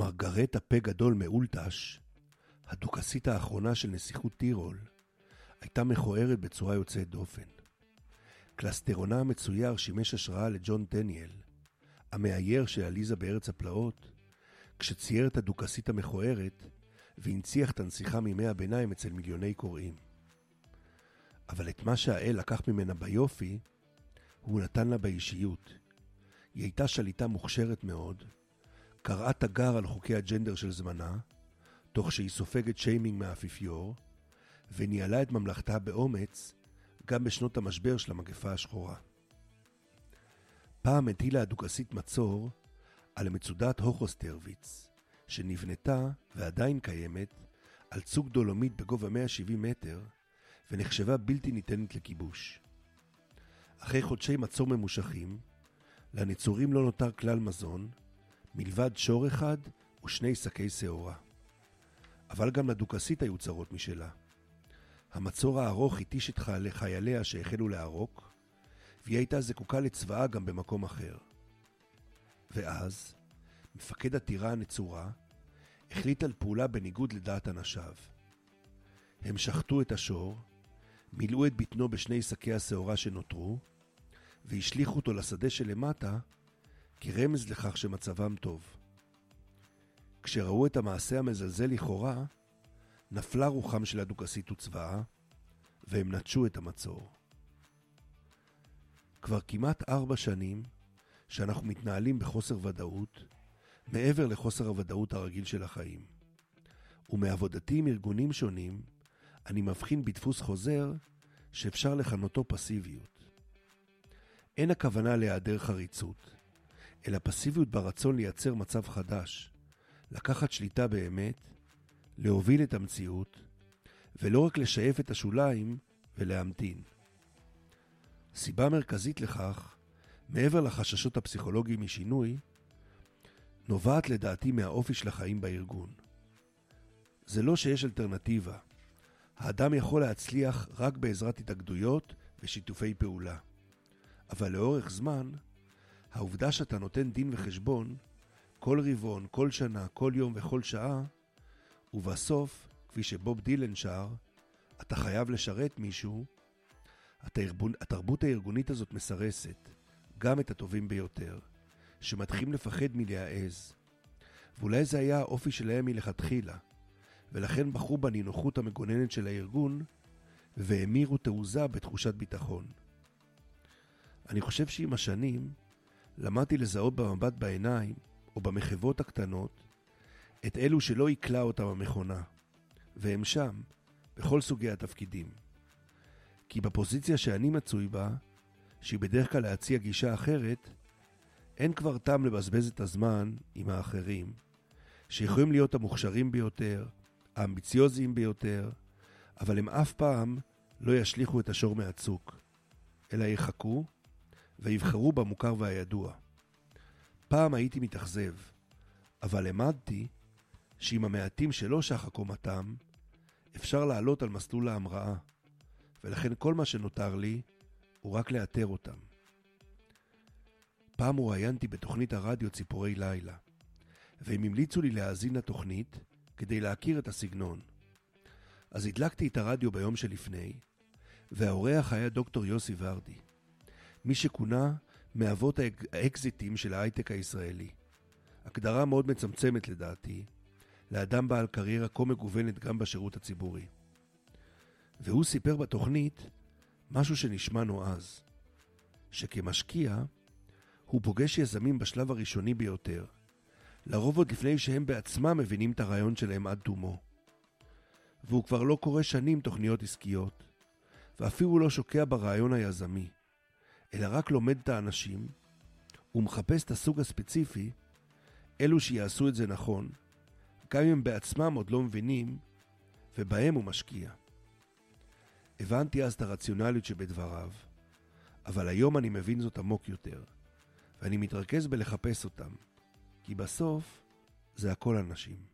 מרגרטה פה גדול מאולטש, הדוכסית האחרונה של נסיכות טירול, הייתה מכוערת בצורה יוצאת דופן. קלסטרונה המצויר שימש השראה לג'ון דניאל, המאייר של עליזה בארץ הפלאות, כשצייר את הדוכסית המכוערת והנציח את הנסיכה מימי הביניים אצל מיליוני קוראים. אבל את מה שהאל לקח ממנה ביופי, הוא נתן לה באישיות. היא הייתה שליטה מוכשרת מאוד, קראה תגר על חוקי הג'נדר של זמנה, תוך שהיא סופגת שיימינג מהאפיפיור, וניהלה את ממלכתה באומץ גם בשנות המשבר של המגפה השחורה. פעם הטילה הדוכסית מצור על מצודת הוכוסטרוויץ, שנבנתה ועדיין קיימת על צוג דולומית בגובה 170 מטר, ונחשבה בלתי ניתנת לכיבוש. אחרי חודשי מצור ממושכים, לנצורים לא נותר כלל מזון, מלבד שור אחד ושני שקי שעורה. אבל גם לדוכסית היו צרות משלה. המצור הארוך התיש את חייליה שהחלו לערוק, והיא הייתה זקוקה לצבאה גם במקום אחר. ואז, מפקד הטירה הנצורה החליט על פעולה בניגוד לדעת אנשיו. הם שחטו את השור, מילאו את בטנו בשני שקי השעורה שנותרו, והשליכו אותו לשדה שלמטה כרמז לכך שמצבם טוב. כשראו את המעשה המזלזל לכאורה, נפלה רוחם של הדוכסית וצבאה, והם נטשו את המצור. כבר כמעט ארבע שנים שאנחנו מתנהלים בחוסר ודאות, מעבר לחוסר הוודאות הרגיל של החיים. ומעבודתי עם ארגונים שונים, אני מבחין בדפוס חוזר שאפשר לכנותו פסיביות. אין הכוונה להיעדר חריצות, אלא פסיביות ברצון לייצר מצב חדש, לקחת שליטה באמת, להוביל את המציאות, ולא רק לשייף את השוליים ולהמתין. סיבה מרכזית לכך, מעבר לחששות הפסיכולוגיים משינוי, נובעת לדעתי מהאופי של החיים בארגון. זה לא שיש אלטרנטיבה. האדם יכול להצליח רק בעזרת התאגדויות ושיתופי פעולה. אבל לאורך זמן, העובדה שאתה נותן דין וחשבון כל רבעון, כל שנה, כל יום וכל שעה, ובסוף, כפי שבוב דילן שר, אתה חייב לשרת מישהו, התרבות, התרבות הארגונית הזאת מסרסת גם את הטובים ביותר, שמתחילים לפחד מלהעז. ואולי זה היה האופי שלהם מלכתחילה, ולכן בחרו בנינוחות המגוננת של הארגון, והמירו תעוזה בתחושת ביטחון. אני חושב שעם השנים למדתי לזהות במבט בעיניים, או במחוות הקטנות, את אלו שלא עיכלה אותם המכונה, והם שם, בכל סוגי התפקידים. כי בפוזיציה שאני מצוי בה, שהיא בדרך כלל להציע גישה אחרת, אין כבר טעם לבזבז את הזמן עם האחרים, שיכולים להיות המוכשרים ביותר, האמביציוזיים ביותר, אבל הם אף פעם לא ישליכו את השור מהצוק, אלא יחכו ויבחרו במוכר והידוע. פעם הייתי מתאכזב, אבל למדתי שעם המעטים שלא שחה קומתם, אפשר לעלות על מסלול ההמראה, ולכן כל מה שנותר לי הוא רק לאתר אותם. פעם רואיינתי בתוכנית הרדיו ציפורי לילה, והם המליצו לי להאזין לתוכנית כדי להכיר את הסגנון. אז הדלקתי את הרדיו ביום שלפני, והאורח היה דוקטור יוסי ורדי, מי שכונה מאבות האקזיטים של ההייטק הישראלי. הגדרה מאוד מצמצמת לדעתי, לאדם בעל קריירה כה מגוונת גם בשירות הציבורי. והוא סיפר בתוכנית משהו שנשמע נועז, שכמשקיע הוא פוגש יזמים בשלב הראשוני ביותר, לרוב עוד לפני שהם בעצמם מבינים את הרעיון שלהם עד תומו. והוא כבר לא קורא שנים תוכניות עסקיות, ואפילו לא שוקע ברעיון היזמי, אלא רק לומד את האנשים ומחפש את הסוג הספציפי, אלו שיעשו את זה נכון, גם אם בעצמם עוד לא מבינים, ובהם הוא משקיע. הבנתי אז את הרציונליות שבדבריו, אבל היום אני מבין זאת עמוק יותר, ואני מתרכז בלחפש אותם, כי בסוף זה הכל אנשים.